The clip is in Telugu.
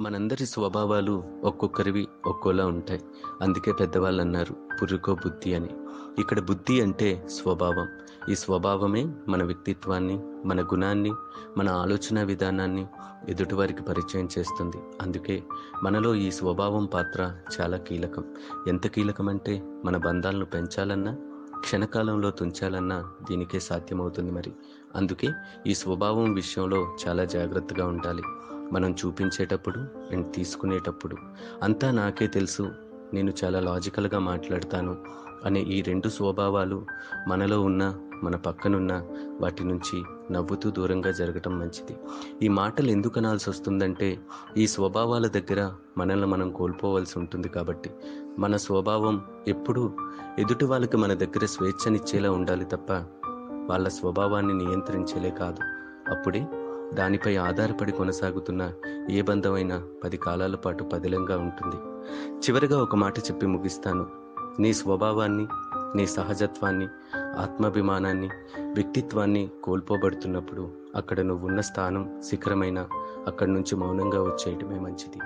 మనందరి స్వభావాలు ఒక్కొక్కరివి ఒక్కోలా ఉంటాయి. అందుకే పెద్దవాళ్ళు అన్నారు పురుకో బుద్ధి అని. ఇక్కడ బుద్ధి అంటే స్వభావం. ఈ స్వభావమే మన వ్యక్తిత్వాన్ని మన గుణాన్ని మన ఆలోచన విధానాన్ని ఎదుటివారికి పరిచయం చేస్తుంది. అందుకే మనలో ఈ స్వభావం పాత్ర చాలా కీలకం. ఎంత కీలకం అంటే మన బంధాలను పెంచాలన్నా క్షణకాలంలో తుంచాలన్నా దీనికే సాధ్యమవుతుంది మరి. అందుకే ఈ స్వభావం విషయంలో చాలా జాగ్రత్తగా ఉండాలి. మనం చూపించేటప్పుడు అండ్ తీసుకునేటప్పుడు అంతా నాకే తెలుసు. నేను చాలా లాజికల్గా మాట్లాడతాను అనే ఈ రెండు స్వభావాలు మనలో ఉన్న మన పక్కనున్న వాటి నుంచి నవ్వుతూ దూరంగా జరగటం మంచిది. ఈ మాటలు ఎందుకు అనాల్సి వస్తుందంటే ఈ స్వభావాల దగ్గర మనల్ని మనం కోల్పోవలసి ఉంటుంది కాబట్టి. మన స్వభావం ఎప్పుడూ ఎదుటి వాళ్ళకి మన దగ్గర స్వేచ్ఛనిచ్చేలా ఉండాలి తప్ప వాళ్ళ స్వభావాన్ని నియంత్రించేలే కాదు. అప్పుడే దానిపై ఆధారపడి కొనసాగుతున్న ఏ బంధమైనా పది కాలాల పాటు పదిలంగా ఉంటుంది. చివరిగా ఒక మాట చెప్పి ముగిస్తాను. నీ స్వభావాన్ని నీ సహజత్వాన్ని ఆత్మాభిమానాన్ని వ్యక్తిత్వాన్ని కోల్పోబడుతున్నప్పుడు అక్కడ నువ్వున్న స్థానం శిఖరమైన అక్కడి నుంచి మౌనంగా వచ్చేయటమే మంచిది.